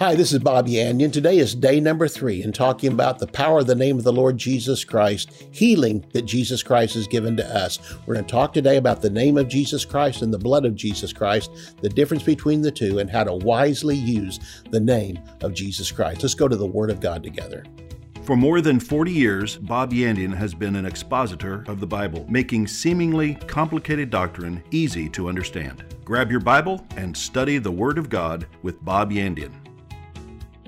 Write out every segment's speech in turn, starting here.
Hi, this is Bob Yandian. Today is day number three in talking about the power of the name of the Lord Jesus Christ, healing that Jesus Christ has given to us. We're going to talk today about the name of Jesus Christ and the blood of Jesus Christ, the difference between the two, and how to wisely use the name of Jesus Christ. Let's go to the Word of God together. For more than 40 years, Bob Yandian has been an expositor of the Bible, making seemingly complicated doctrine easy to understand. Grab your Bible and study the Word of God with Bob Yandian.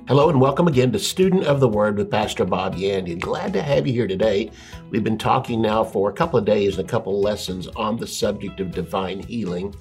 Hello and welcome again to Student of the Word with Pastor Bob Yandian. Glad to have you here today. We've been talking now for a couple of days and a couple of lessons on the subject of divine healing.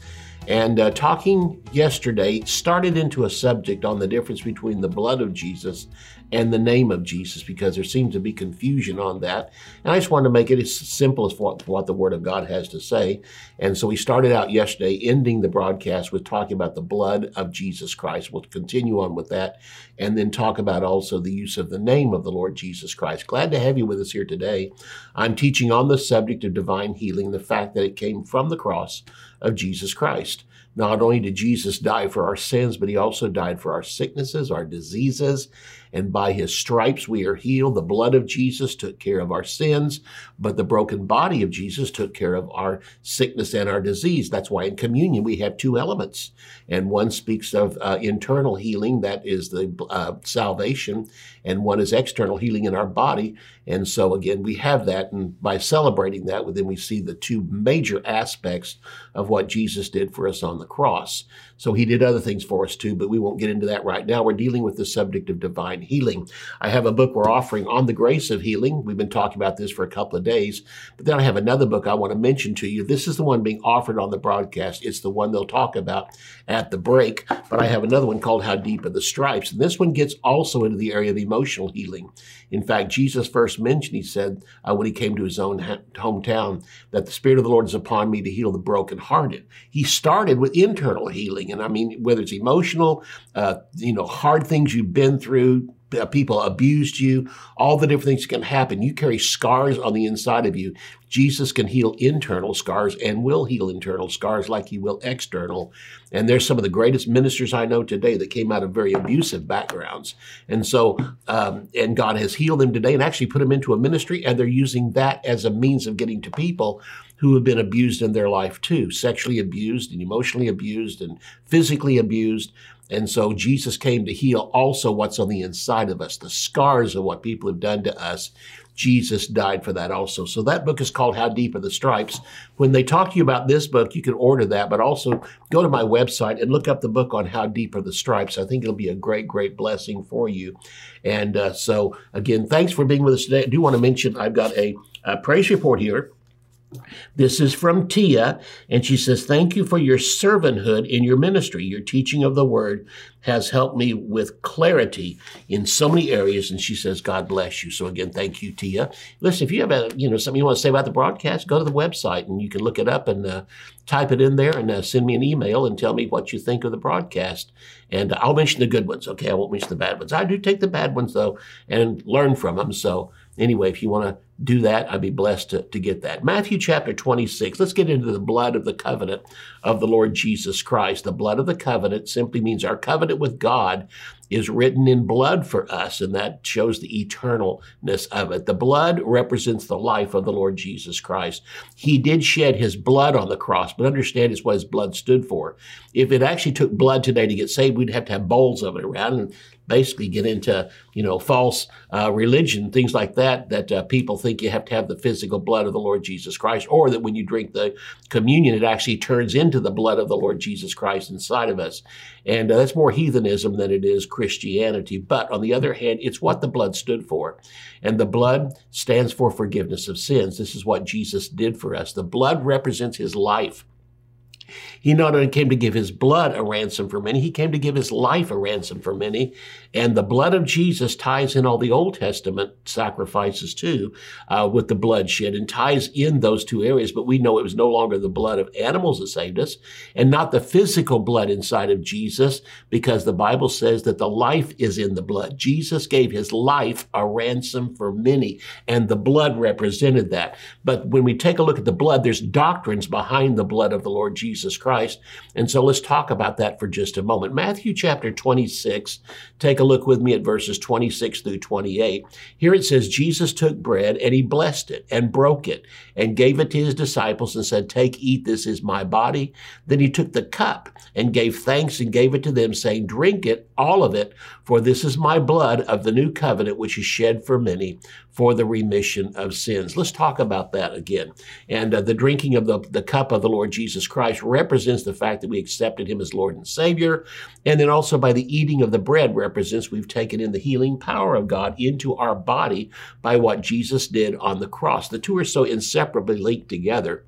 And uh, talking yesterday started into a subject on the difference between the blood of Jesus and the name of Jesus because there seems to be confusion on that. And I just wanted to make it as simple as what, what the Word of God has to say. And so we started out yesterday, ending the broadcast with talking about the blood of Jesus Christ. We'll continue on with that and then talk about also the use of the name of the Lord Jesus Christ. Glad to have you with us here today. I'm teaching on the subject of divine healing, the fact that it came from the cross of Jesus Christ. Not only did Jesus die for our sins, but he also died for our sicknesses, our diseases, and by his stripes we are healed. The blood of Jesus took care of our sins, but the broken body of Jesus took care of our sickness and our disease. That's why in communion we have two elements. And one speaks of uh, internal healing, that is the uh, salvation, and one is external healing in our body. And so again, we have that. And by celebrating that, then we see the two major aspects of what Jesus did for us on the cross. So he did other things for us too, but we won't get into that right now. We're dealing with the subject of divine healing. I have a book we're offering on the grace of healing. We've been talking about this for a couple of days, but then I have another book I want to mention to you. This is the one being offered on the broadcast. It's the one they'll talk about at the break, but I have another one called How Deep Are the Stripes? And this one gets also into the area of emotional healing. In fact, Jesus first mentioned, he said, uh, when he came to his own ha- hometown, that the Spirit of the Lord is upon me to heal the brokenhearted. He started with internal healing. And I mean, whether it's emotional, uh, you know, hard things you've been through, people abused you, all the different things can happen. You carry scars on the inside of you. Jesus can heal internal scars and will heal internal scars like he will external. And there's some of the greatest ministers I know today that came out of very abusive backgrounds. And so, um, and God has healed them today and actually put them into a ministry, and they're using that as a means of getting to people who have been abused in their life too, sexually abused and emotionally abused and physically abused. And so Jesus came to heal also what's on the inside of us, the scars of what people have done to us. Jesus died for that also. So that book is called How Deep Are the Stripes. When they talk to you about this book, you can order that, but also go to my website and look up the book on How Deep Are the Stripes. I think it'll be a great, great blessing for you. And uh, so again, thanks for being with us today. I do want to mention I've got a, a praise report here this is from Tia, and she says, Thank you for your servanthood in your ministry. Your teaching of the word has helped me with clarity in so many areas. And she says, God bless you. So again, thank you, Tia. Listen, if you have a, you know, something you want to say about the broadcast, go to the website and you can look it up and uh, type it in there and uh, send me an email and tell me what you think of the broadcast. And I'll mention the good ones. Okay. I won't mention the bad ones. I do take the bad ones though and learn from them. So anyway, if you want to do that, I'd be blessed to, to get that. Matthew chapter 26, let's get into the blood of the covenant of the Lord Jesus Christ. The blood of the covenant simply means our covenant with God is written in blood for us, and that shows the eternalness of it. The blood represents the life of the Lord Jesus Christ. He did shed his blood on the cross, but understand it's what his blood stood for. If it actually took blood today to get saved, we'd have to have bowls of it around and basically get into, you know, false uh, religion, things like that, that uh, people think you have to have the physical blood of the Lord Jesus Christ, or that when you drink the communion, it actually turns into the blood of the Lord Jesus Christ inside of us. And uh, that's more heathenism than it is Christianity. But on the other hand, it's what the blood stood for. And the blood stands for forgiveness of sins. This is what Jesus did for us. The blood represents his life. He not only came to give his blood a ransom for many, he came to give his life a ransom for many. And the blood of Jesus ties in all the Old Testament sacrifices too, uh, with the bloodshed and ties in those two areas. But we know it was no longer the blood of animals that saved us and not the physical blood inside of Jesus, because the Bible says that the life is in the blood. Jesus gave his life a ransom for many, and the blood represented that. But when we take a look at the blood, there's doctrines behind the blood of the Lord Jesus Jesus Christ. And so let's talk about that for just a moment. Matthew chapter 26, take a look with me at verses 26 through 28. Here it says, Jesus took bread and he blessed it and broke it and gave it to his disciples and said, Take, eat, this is my body. Then he took the cup and gave thanks and gave it to them, saying, Drink it, all of it, for this is my blood of the new covenant, which is shed for many for the remission of sins. Let's talk about that again. And uh, the drinking of the, the cup of the Lord Jesus Christ represents the fact that we accepted him as Lord and Savior. And then also by the eating of the bread represents we've taken in the healing power of God into our body by what Jesus did on the cross. The two are so inseparably linked together.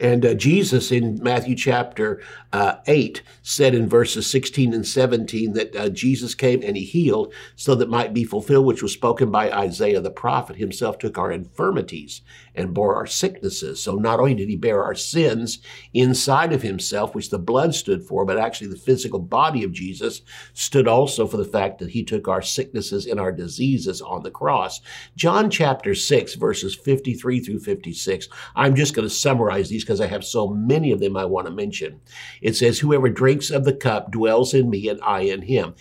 And uh, Jesus in Matthew chapter uh, 8 said in verses 16 and 17 that uh, Jesus came and he healed so that might be fulfilled, which was spoken by Isaiah the prophet. Himself took our infirmities and bore our sicknesses. So not only did he bear our sins inside of himself, which the blood stood for, but actually the physical body of Jesus stood also for the fact that he took our sicknesses and our diseases on the cross. John chapter 6, verses 53 through 56. I'm just going to summarize these because I have so many of them I want to mention. It says, Whoever drinks of the cup dwells in me and I in him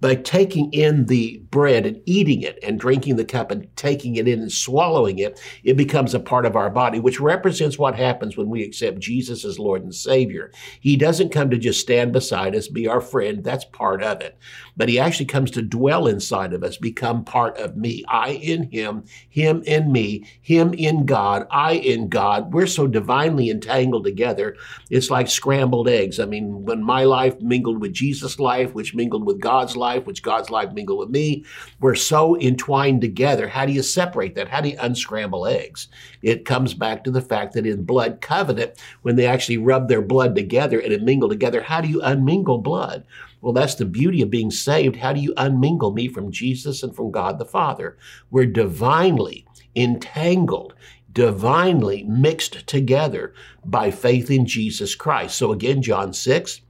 by taking in the bread and eating it and drinking the cup and taking it in and swallowing it, it becomes a part of our body, which represents what happens when we accept Jesus as Lord and Savior. He doesn't come to just stand beside us, be our friend. That's part of it. But he actually comes to dwell inside of us, become part of me. I in him, him in me, him in God, I in God. We're so divinely entangled together. It's like scrambled eggs. I mean, when my life mingled with Jesus' life, which mingled with God's life, which God's life mingled with me, we're so entwined together. How do you separate that? How do you unscramble eggs? It comes back to the fact that in blood covenant, when they actually rub their blood together and it mingled together, how do you unmingle blood? Well, that's the beauty of being saved. How do you unmingle me from Jesus and from God the Father? We're divinely entangled divinely mixed together by faith in Jesus Christ. So again, John 6,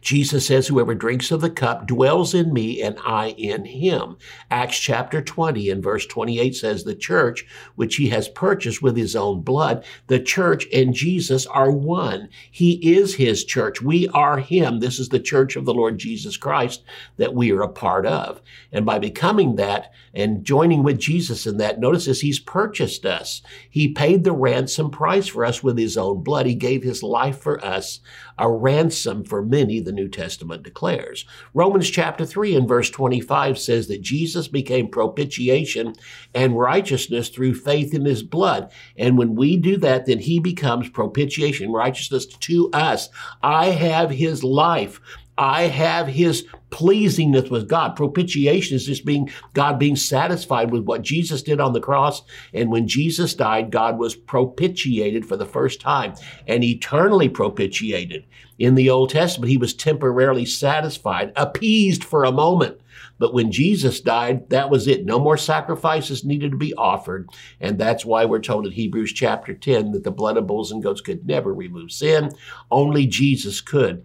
Jesus says, Whoever drinks of the cup dwells in me and I in him. Acts chapter 20 and verse 28 says, The church, which he has purchased with his own blood, the church and Jesus are one. He is his church. We are him. This is the church of the Lord Jesus Christ that we are a part of. And by becoming that and joining with Jesus in that, notice this, he's purchased us. He paid the ransom price for us with his own blood. He gave his life for us, a ransom for many the New Testament declares. Romans chapter 3 and verse 25 says that Jesus became propitiation and righteousness through faith in his blood. And when we do that, then he becomes propitiation, righteousness to us. I have his life. I have his pleasingness with God. Propitiation is just being God being satisfied with what Jesus did on the cross. And when Jesus died, God was propitiated for the first time and eternally propitiated. In the Old Testament, he was temporarily satisfied, appeased for a moment. But when Jesus died, that was it. No more sacrifices needed to be offered. And that's why we're told in Hebrews chapter 10 that the blood of bulls and goats could never remove sin. Only Jesus could.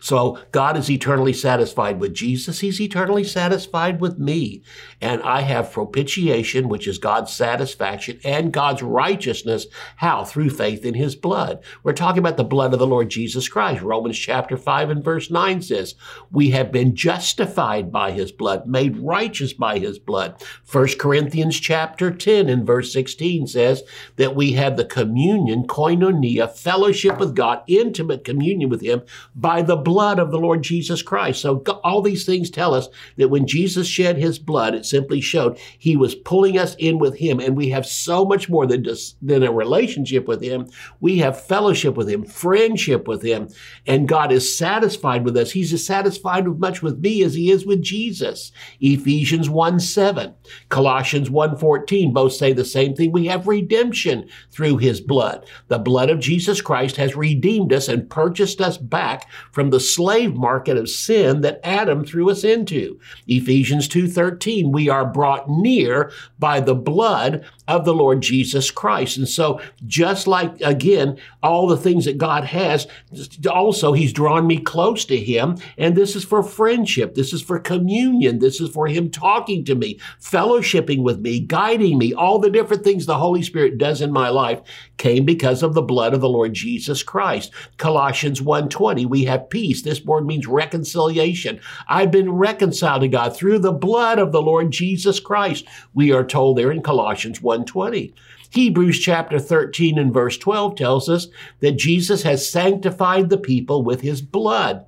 So God is eternally satisfied with Jesus. He's eternally satisfied with me. And I have propitiation, which is God's satisfaction and God's righteousness. How? Through faith in his blood. We're talking about the blood of the Lord Jesus Christ. Romans chapter 5 and verse 9 says, we have been justified by his blood, made righteous by his blood. 1 Corinthians chapter 10 and verse 16 says that we have the communion, koinonia, fellowship with God, intimate communion with him by the blood of the Lord Jesus Christ. So all these things tell us that when Jesus shed his blood, it simply showed he was pulling us in with him. And we have so much more than just than a relationship with him. We have fellowship with him, friendship with him. And God is satisfied with us. He's as satisfied with much with me as he is with Jesus. Ephesians 1 7, Colossians 1 14 both say the same thing. We have redemption through his blood. The blood of Jesus Christ has redeemed us and purchased us back from the slave market of sin that Adam threw us into. Ephesians 2:13, we are brought near by the blood of the Lord Jesus Christ. And so just like again all the things that God has, also he's drawn me close to him and this is for friendship, this is for communion, this is for him talking to me, fellowshipping with me, guiding me, all the different things the Holy Spirit does in my life came because of the blood of the Lord Jesus Christ. Colossians 1:20, we have peace. This word means reconciliation. I've been reconciled to God through the blood of the Lord Jesus Christ. We are told there in Colossians 1:20. Hebrews chapter 13 and verse 12 tells us that Jesus has sanctified the people with his blood.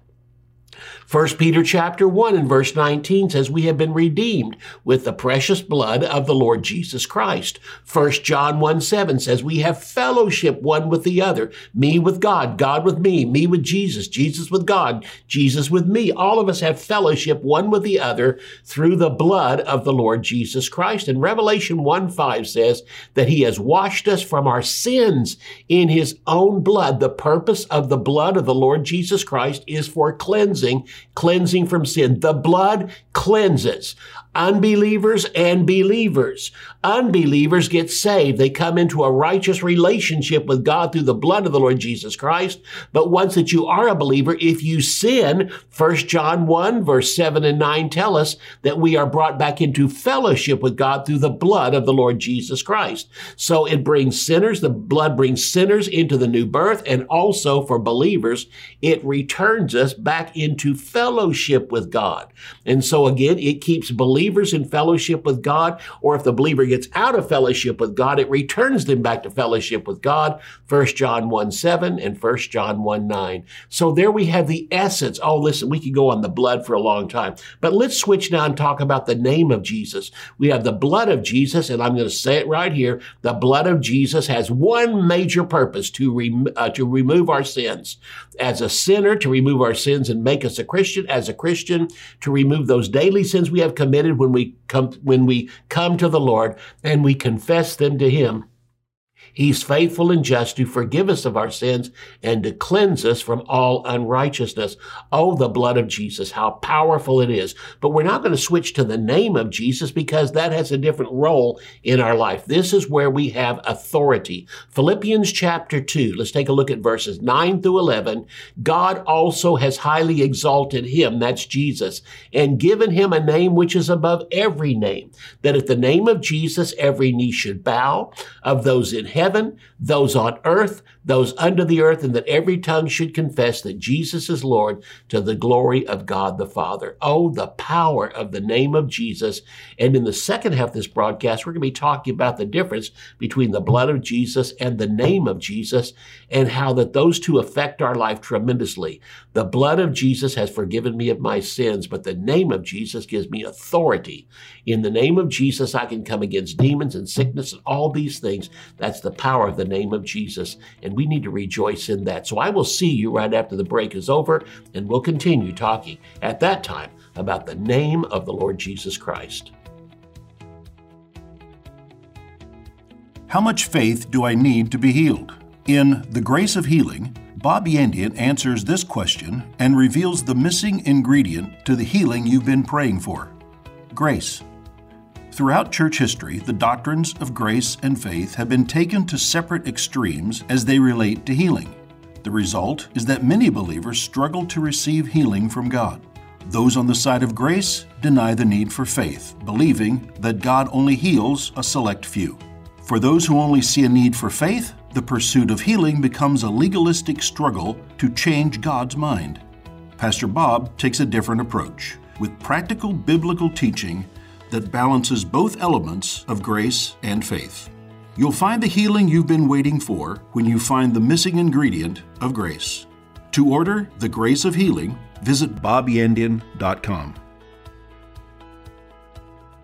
1 Peter chapter 1 and verse 19 says, We have been redeemed with the precious blood of the Lord Jesus Christ. 1 John 1 7 says, We have fellowship one with the other, me with God, God with me, me with Jesus, Jesus with God, Jesus with me. All of us have fellowship one with the other through the blood of the Lord Jesus Christ. And Revelation 1 5 says that He has washed us from our sins in His own blood. The purpose of the blood of the Lord Jesus Christ is for cleansing cleansing from sin. The blood cleanses unbelievers and believers. Unbelievers get saved. They come into a righteous relationship with God through the blood of the Lord Jesus Christ. But once that you are a believer, if you sin, 1 John 1 verse 7 and 9 tell us that we are brought back into fellowship with God through the blood of the Lord Jesus Christ. So it brings sinners, the blood brings sinners into the new birth and also for believers, it returns us back into fellowship with God. And so again, it keeps believers in fellowship with God, or if the believer gets out of fellowship with God, it returns them back to fellowship with God. 1 John 1 7 and 1 John 1 9. So there we have the essence. Oh, listen, we could go on the blood for a long time, but let's switch now and talk about the name of Jesus. We have the blood of Jesus, and I'm going to say it right here. The blood of Jesus has one major purpose to, uh, to remove our sins. As a sinner, to remove our sins and make us a Christian. As a Christian, to remove those daily sins we have committed when we come when we come to the Lord and we confess them to him. He's faithful and just to forgive us of our sins and to cleanse us from all unrighteousness. Oh, the blood of Jesus, how powerful it is. But we're not going to switch to the name of Jesus because that has a different role in our life. This is where we have authority. Philippians chapter 2, let's take a look at verses 9 through 11. God also has highly exalted him, that's Jesus, and given him a name which is above every name, that at the name of Jesus every knee should bow, of those in heaven heaven, those on earth, those under the earth, and that every tongue should confess that Jesus is Lord to the glory of God the Father. Oh, the power of the name of Jesus. And in the second half of this broadcast, we're going to be talking about the difference between the blood of Jesus and the name of Jesus and how that those two affect our life tremendously. The blood of Jesus has forgiven me of my sins, but the name of Jesus gives me authority. In the name of Jesus, I can come against demons and sickness and all these things. That's the power of the name of Jesus, and we need to rejoice in that. So I will see you right after the break is over, and we'll continue talking at that time about the name of the Lord Jesus Christ. How much faith do I need to be healed? In The Grace of Healing, Bob Yandian answers this question and reveals the missing ingredient to the healing you've been praying for grace. Throughout church history, the doctrines of grace and faith have been taken to separate extremes as they relate to healing. The result is that many believers struggle to receive healing from God. Those on the side of grace deny the need for faith, believing that God only heals a select few. For those who only see a need for faith, the pursuit of healing becomes a legalistic struggle to change God's mind. Pastor Bob takes a different approach. With practical biblical teaching, that balances both elements of grace and faith. You'll find the healing you've been waiting for when you find the missing ingredient of grace. To order The Grace of Healing, visit bobyandian.com.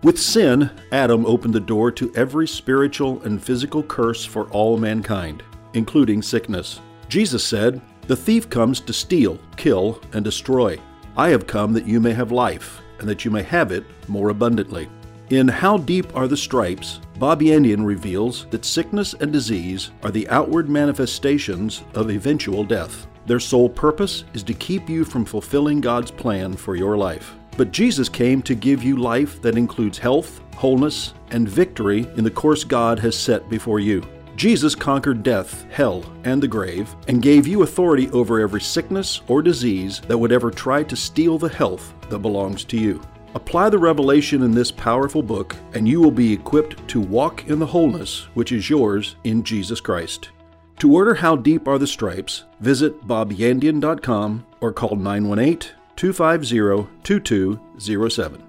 With sin, Adam opened the door to every spiritual and physical curse for all mankind, including sickness. Jesus said, The thief comes to steal, kill, and destroy. I have come that you may have life and that you may have it more abundantly. In How Deep Are the Stripes, Bob Yandian reveals that sickness and disease are the outward manifestations of eventual death. Their sole purpose is to keep you from fulfilling God's plan for your life. But Jesus came to give you life that includes health, wholeness, and victory in the course God has set before you. Jesus conquered death, hell, and the grave, and gave you authority over every sickness or disease that would ever try to steal the health that belongs to you. Apply the revelation in this powerful book, and you will be equipped to walk in the wholeness which is yours in Jesus Christ. To order How Deep Are the Stripes, visit bobyandian.com or call 918 250 2207.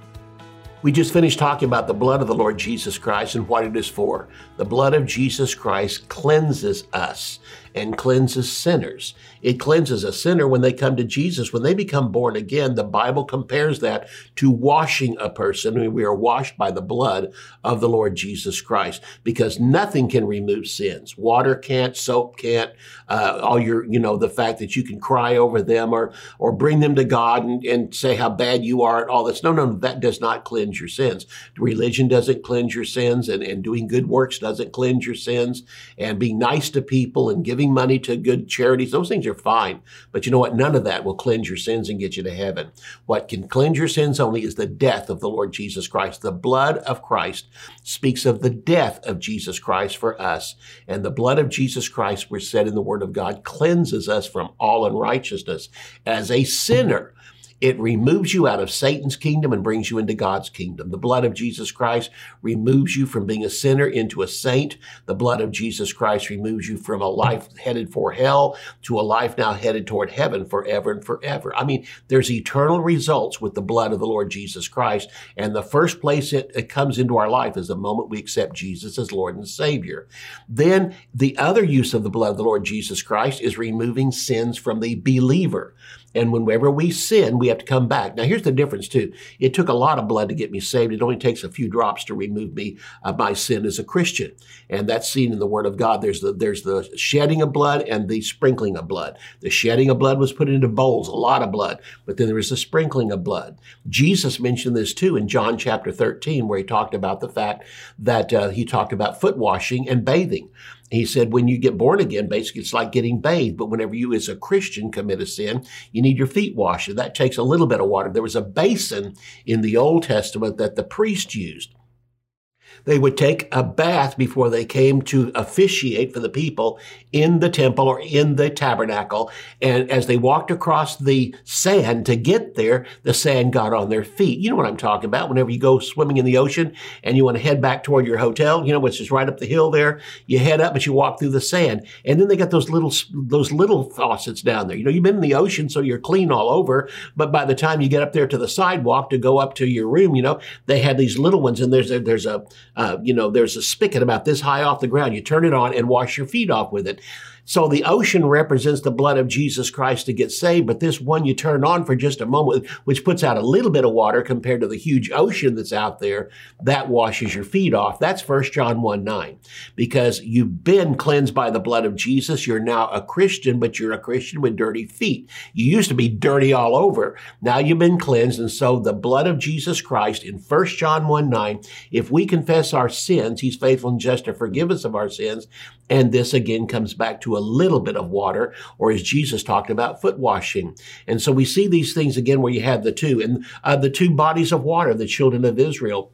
We just finished talking about the blood of the Lord Jesus Christ and what it is for. The blood of Jesus Christ cleanses us and cleanses sinners. It cleanses a sinner when they come to Jesus. When they become born again, the Bible compares that to washing a person. We are washed by the blood of the Lord Jesus Christ because nothing can remove sins. Water can't, soap can't, uh, all your, you know, the fact that you can cry over them or, or bring them to God and, and say how bad you are and all this. No, no, that does not cleanse your sins. Religion doesn't cleanse your sins and, and doing good works doesn't cleanse your sins and being nice to people and giving giving money to good charities, those things are fine. But you know what? None of that will cleanse your sins and get you to heaven. What can cleanse your sins only is the death of the Lord Jesus Christ. The blood of Christ speaks of the death of Jesus Christ for us. And the blood of Jesus Christ, we're said in the Word of God, cleanses us from all unrighteousness. As a sinner, it removes you out of Satan's kingdom and brings you into God's kingdom. The blood of Jesus Christ removes you from being a sinner into a saint. The blood of Jesus Christ removes you from a life headed for hell to a life now headed toward heaven forever and forever. I mean, there's eternal results with the blood of the Lord Jesus Christ. And the first place it, it comes into our life is the moment we accept Jesus as Lord and Savior. Then the other use of the blood of the Lord Jesus Christ is removing sins from the believer. And whenever we sin, we have to come back. Now, here's the difference too. It took a lot of blood to get me saved. It only takes a few drops to remove me of my sin as a Christian. And that's seen in the Word of God. There's the, there's the shedding of blood and the sprinkling of blood. The shedding of blood was put into bowls, a lot of blood, but then there was the sprinkling of blood. Jesus mentioned this too in John chapter 13, where he talked about the fact that uh, he talked about foot washing and bathing. He said, when you get born again, basically it's like getting bathed. But whenever you as a Christian commit a sin, you need your feet washed. And that takes a little bit of water. There was a basin in the Old Testament that the priest used. They would take a bath before they came to officiate for the people in the temple or in the tabernacle. And as they walked across the sand to get there, the sand got on their feet. You know what I'm talking about. Whenever you go swimming in the ocean and you want to head back toward your hotel, you know, which is right up the hill there, you head up, but you walk through the sand. And then they got those little, those little faucets down there. You know, you've been in the ocean, so you're clean all over. But by the time you get up there to the sidewalk to go up to your room, you know, they had these little ones and there's a, there's a, uh, you know, there's a spigot about this high off the ground. You turn it on and wash your feet off with it. So the ocean represents the blood of Jesus Christ to get saved, but this one you turn on for just a moment, which puts out a little bit of water compared to the huge ocean that's out there, that washes your feet off. That's 1 John 1 9. Because you've been cleansed by the blood of Jesus. You're now a Christian, but you're a Christian with dirty feet. You used to be dirty all over. Now you've been cleansed. And so the blood of Jesus Christ in 1 John 1 9, if we confess our sins, he's faithful and just to forgive us of our sins. And this again comes back to a little bit of water, or as Jesus talked about, foot washing. And so we see these things again where you have the two, and uh, the two bodies of water, the children of Israel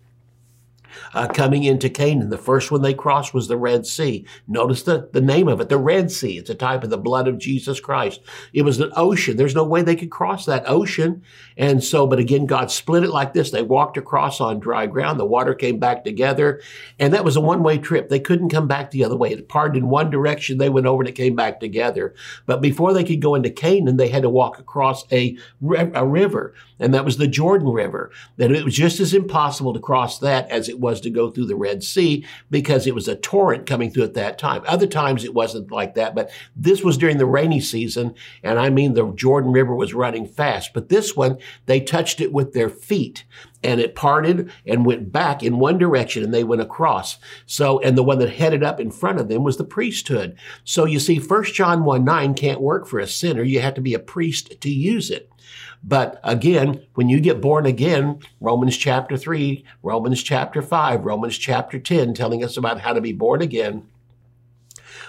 uh, coming into Canaan. The first one they crossed was the Red Sea. Notice the, the name of it, the Red Sea. It's a type of the blood of Jesus Christ. It was an ocean. There's no way they could cross that ocean. And so, but again, God split it like this. They walked across on dry ground. The water came back together. And that was a one way trip. They couldn't come back the other way. It parted in one direction. They went over and it came back together. But before they could go into Canaan, they had to walk across a, a river. And that was the Jordan River. That it was just as impossible to cross that as it was to go through the Red Sea because it was a torrent coming through at that time. Other times it wasn't like that, but this was during the rainy season. And I mean, the Jordan River was running fast, but this one, they touched it with their feet and it parted and went back in one direction and they went across. So, and the one that headed up in front of them was the priesthood. So you see, 1 John 1 9 can't work for a sinner. You have to be a priest to use it. But again, when you get born again, Romans chapter 3, Romans chapter 5, Romans chapter 10, telling us about how to be born again,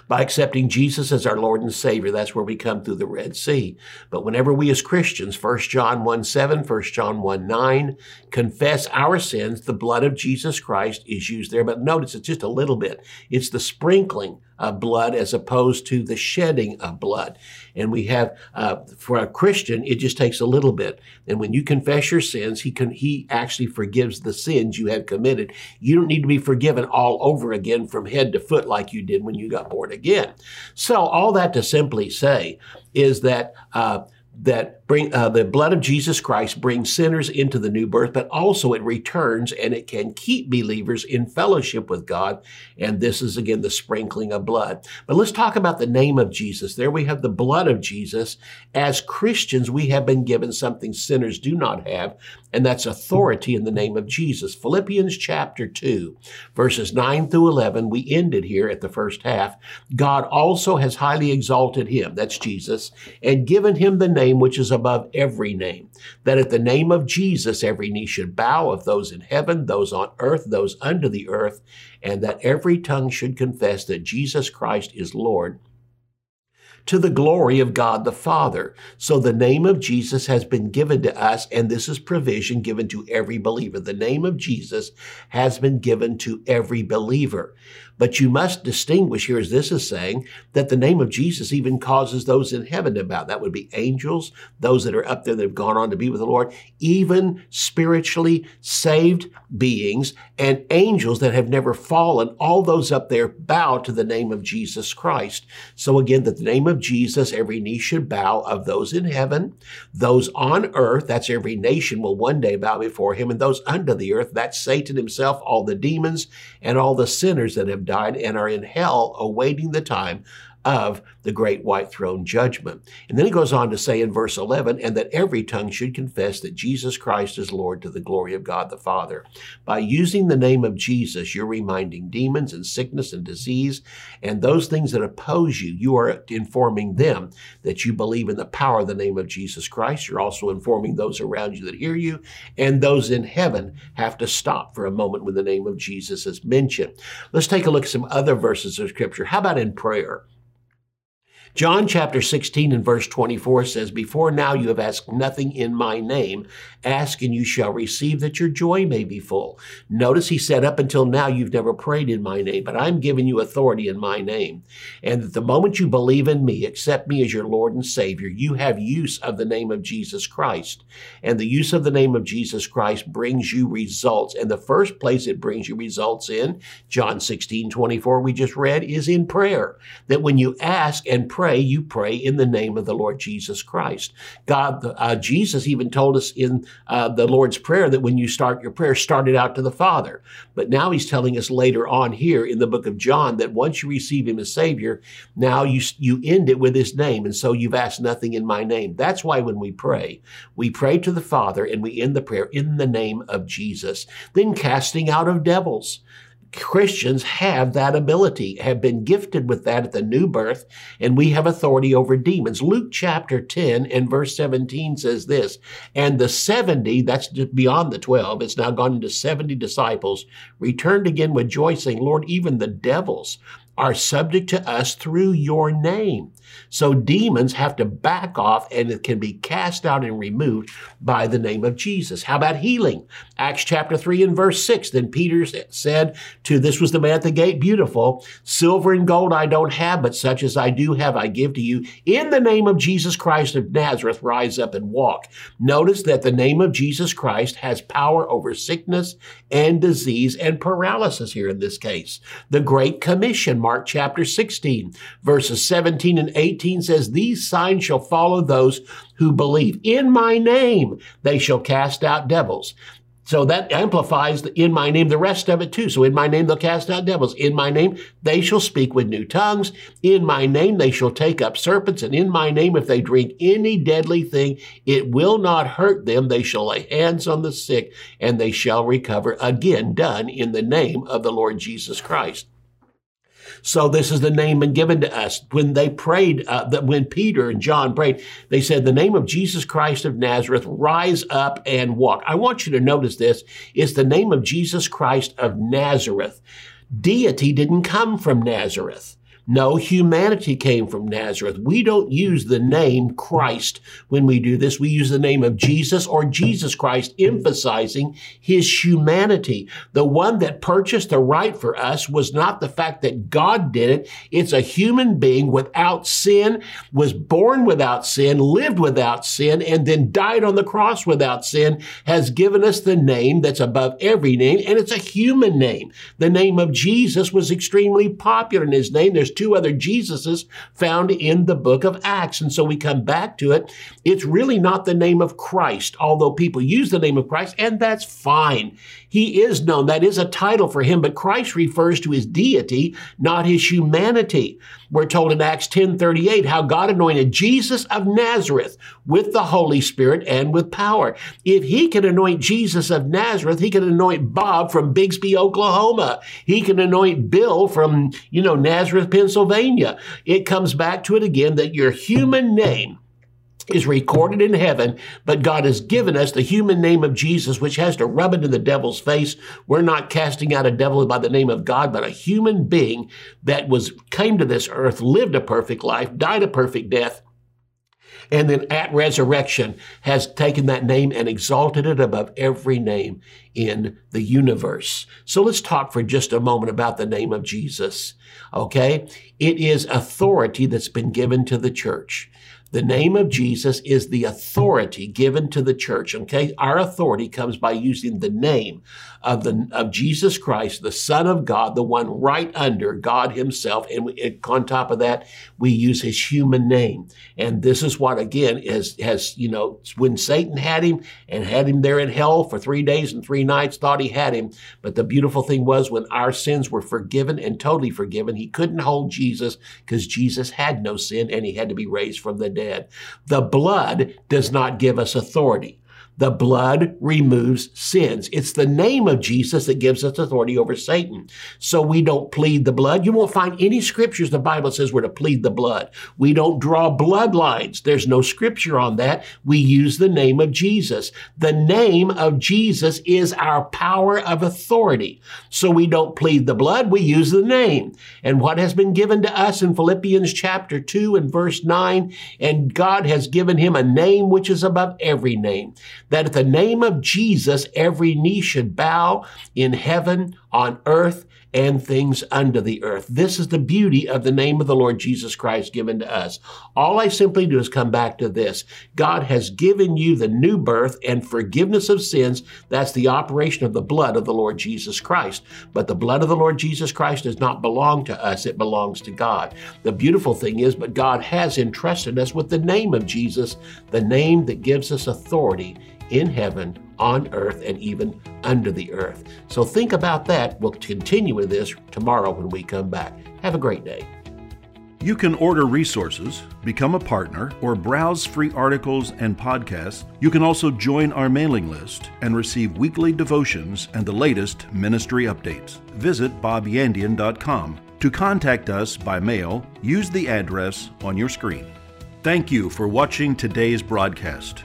by accepting Jesus as our Lord and Savior. That's where we come through the Red Sea. But whenever we as Christians, 1 John 1 7, 1 John 1 9, confess our sins, the blood of Jesus Christ is used there. But notice it's just a little bit. It's the sprinkling blood as opposed to the shedding of blood. And we have, uh, for a Christian, it just takes a little bit. And when you confess your sins, he can, he actually forgives the sins you have committed. You don't need to be forgiven all over again from head to foot like you did when you got born again. So all that to simply say is that, uh, that bring uh, the blood of Jesus Christ brings sinners into the new birth, but also it returns and it can keep believers in fellowship with God. And this is again the sprinkling of blood. But let's talk about the name of Jesus. There we have the blood of Jesus. As Christians, we have been given something sinners do not have, and that's authority in the name of Jesus. Philippians chapter 2, verses 9 through 11, we ended here at the first half. God also has highly exalted him, that's Jesus, and given him the name which is above every name, that at the name of Jesus every knee should bow of those in heaven, those on earth, those under the earth, and that every tongue should confess that Jesus Christ is Lord to the glory of God the Father. So the name of Jesus has been given to us, and this is provision given to every believer. The name of Jesus has been given to every believer. But you must distinguish here, as this is saying, that the name of Jesus even causes those in heaven to bow. That would be angels, those that are up there that have gone on to be with the Lord, even spiritually saved beings and angels that have never fallen. All those up there bow to the name of Jesus Christ. So again, that the name of Jesus, every knee should bow of those in heaven, those on earth, that's every nation will one day bow before him, and those under the earth, that's Satan himself, all the demons, and all the sinners that have died and are in hell awaiting the time of the great white throne judgment. And then he goes on to say in verse 11, and that every tongue should confess that Jesus Christ is Lord to the glory of God the Father. By using the name of Jesus, you're reminding demons and sickness and disease and those things that oppose you, you are informing them that you believe in the power of the name of Jesus Christ. You're also informing those around you that hear you, and those in heaven have to stop for a moment when the name of Jesus is mentioned. Let's take a look at some other verses of Scripture. How about in prayer? John chapter 16 and verse 24 says, Before now you have asked nothing in my name. Ask and you shall receive that your joy may be full. Notice he said, Up until now you've never prayed in my name, but I'm giving you authority in my name. And that the moment you believe in me, accept me as your Lord and Savior, you have use of the name of Jesus Christ. And the use of the name of Jesus Christ brings you results. And the first place it brings you results in, John 16, 24, we just read, is in prayer. That when you ask and pray, pray, you pray in the name of the Lord Jesus Christ. God, uh, Jesus even told us in uh, the Lord's Prayer that when you start your prayer, start it out to the Father. But now he's telling us later on here in the book of John that once you receive him as Savior, now you, you end it with his name. And so you've asked nothing in my name. That's why when we pray, we pray to the Father and we end the prayer in the name of Jesus. Then casting out of devils. Christians have that ability, have been gifted with that at the new birth, and we have authority over demons. Luke chapter 10 and verse 17 says this, and the 70, that's beyond the 12, it's now gone into 70 disciples, returned again with rejoicing, Lord, even the devils are subject to us through your name. So demons have to back off and it can be cast out and removed by the name of Jesus. How about healing? Acts chapter 3 and verse 6. Then Peter said to, this was the man at the gate, beautiful, silver and gold I don't have, but such as I do have I give to you. In the name of Jesus Christ of Nazareth, rise up and walk. Notice that the name of Jesus Christ has power over sickness and disease and paralysis here in this case. The Great Commission, Mark chapter 16, verses 17 and 18 says, These signs shall follow those who believe. In my name they shall cast out devils. So that amplifies the, in my name the rest of it too. So in my name they'll cast out devils. In my name they shall speak with new tongues. In my name they shall take up serpents. And in my name if they drink any deadly thing, it will not hurt them. They shall lay hands on the sick and they shall recover. Again, done in the name of the Lord Jesus Christ. So this is the name been given to us. When they prayed, uh, that when Peter and John prayed, they said, the name of Jesus Christ of Nazareth, rise up and walk. I want you to notice this. It's the name of Jesus Christ of Nazareth. Deity didn't come from Nazareth. No, humanity came from Nazareth. We don't use the name Christ when we do this. We use the name of Jesus or Jesus Christ, emphasizing his humanity. The one that purchased the right for us was not the fact that God did it. It's a human being without sin, was born without sin, lived without sin, and then died on the cross without sin, has given us the name that's above every name, and it's a human name. The name of Jesus was extremely popular in his name. There's two other Jesuses found in the book of Acts. And so we come back to it. It's really not the name of Christ, although people use the name of Christ, and that's fine. He is known. That is a title for him, but Christ refers to his deity, not his humanity. We're told in Acts 10:38 how God anointed Jesus of Nazareth with the Holy Spirit and with power. If he can anoint Jesus of Nazareth, he can anoint Bob from Bixby, Oklahoma. He can anoint Bill from, you know, Nazareth, Pennsylvania. It comes back to it again that your human name is recorded in heaven, but God has given us the human name of Jesus, which has to rub it in the devil's face. We're not casting out a devil by the name of God, but a human being that was came to this earth, lived a perfect life, died a perfect death, and then at resurrection has taken that name and exalted it above every name in the universe. So let's talk for just a moment about the name of Jesus. Okay. It is authority that's been given to the church. The name of Jesus is the authority given to the church. Okay. Our authority comes by using the name of the, of Jesus Christ, the Son of God, the one right under God himself. And we, on top of that, we use his human name. And this is what, again, is, has, you know, when Satan had him and had him there in hell for three days and three nights, thought he had him. But the beautiful thing was when our sins were forgiven and totally forgiven, he couldn't hold Jesus because Jesus had no sin and he had to be raised from the dead. The blood does not give us authority. The blood removes sins. It's the name of Jesus that gives us authority over Satan. So we don't plead the blood. You won't find any scriptures the Bible says we're to plead the blood. We don't draw bloodlines. There's no scripture on that. We use the name of Jesus. The name of Jesus is our power of authority. So we don't plead the blood. We use the name. And what has been given to us in Philippians chapter 2 and verse 9, and God has given him a name which is above every name that at the name of Jesus, every knee should bow in heaven, on earth, and things under the earth. This is the beauty of the name of the Lord Jesus Christ given to us. All I simply do is come back to this. God has given you the new birth and forgiveness of sins. That's the operation of the blood of the Lord Jesus Christ. But the blood of the Lord Jesus Christ does not belong to us. It belongs to God. The beautiful thing is, but God has entrusted us with the name of Jesus, the name that gives us authority in heaven, on earth, and even under the earth. So think about that. We'll continue with this tomorrow when we come back. Have a great day. You can order resources, become a partner, or browse free articles and podcasts. You can also join our mailing list and receive weekly devotions and the latest ministry updates. Visit bobyandian.com. To contact us by mail, use the address on your screen. Thank you for watching today's broadcast.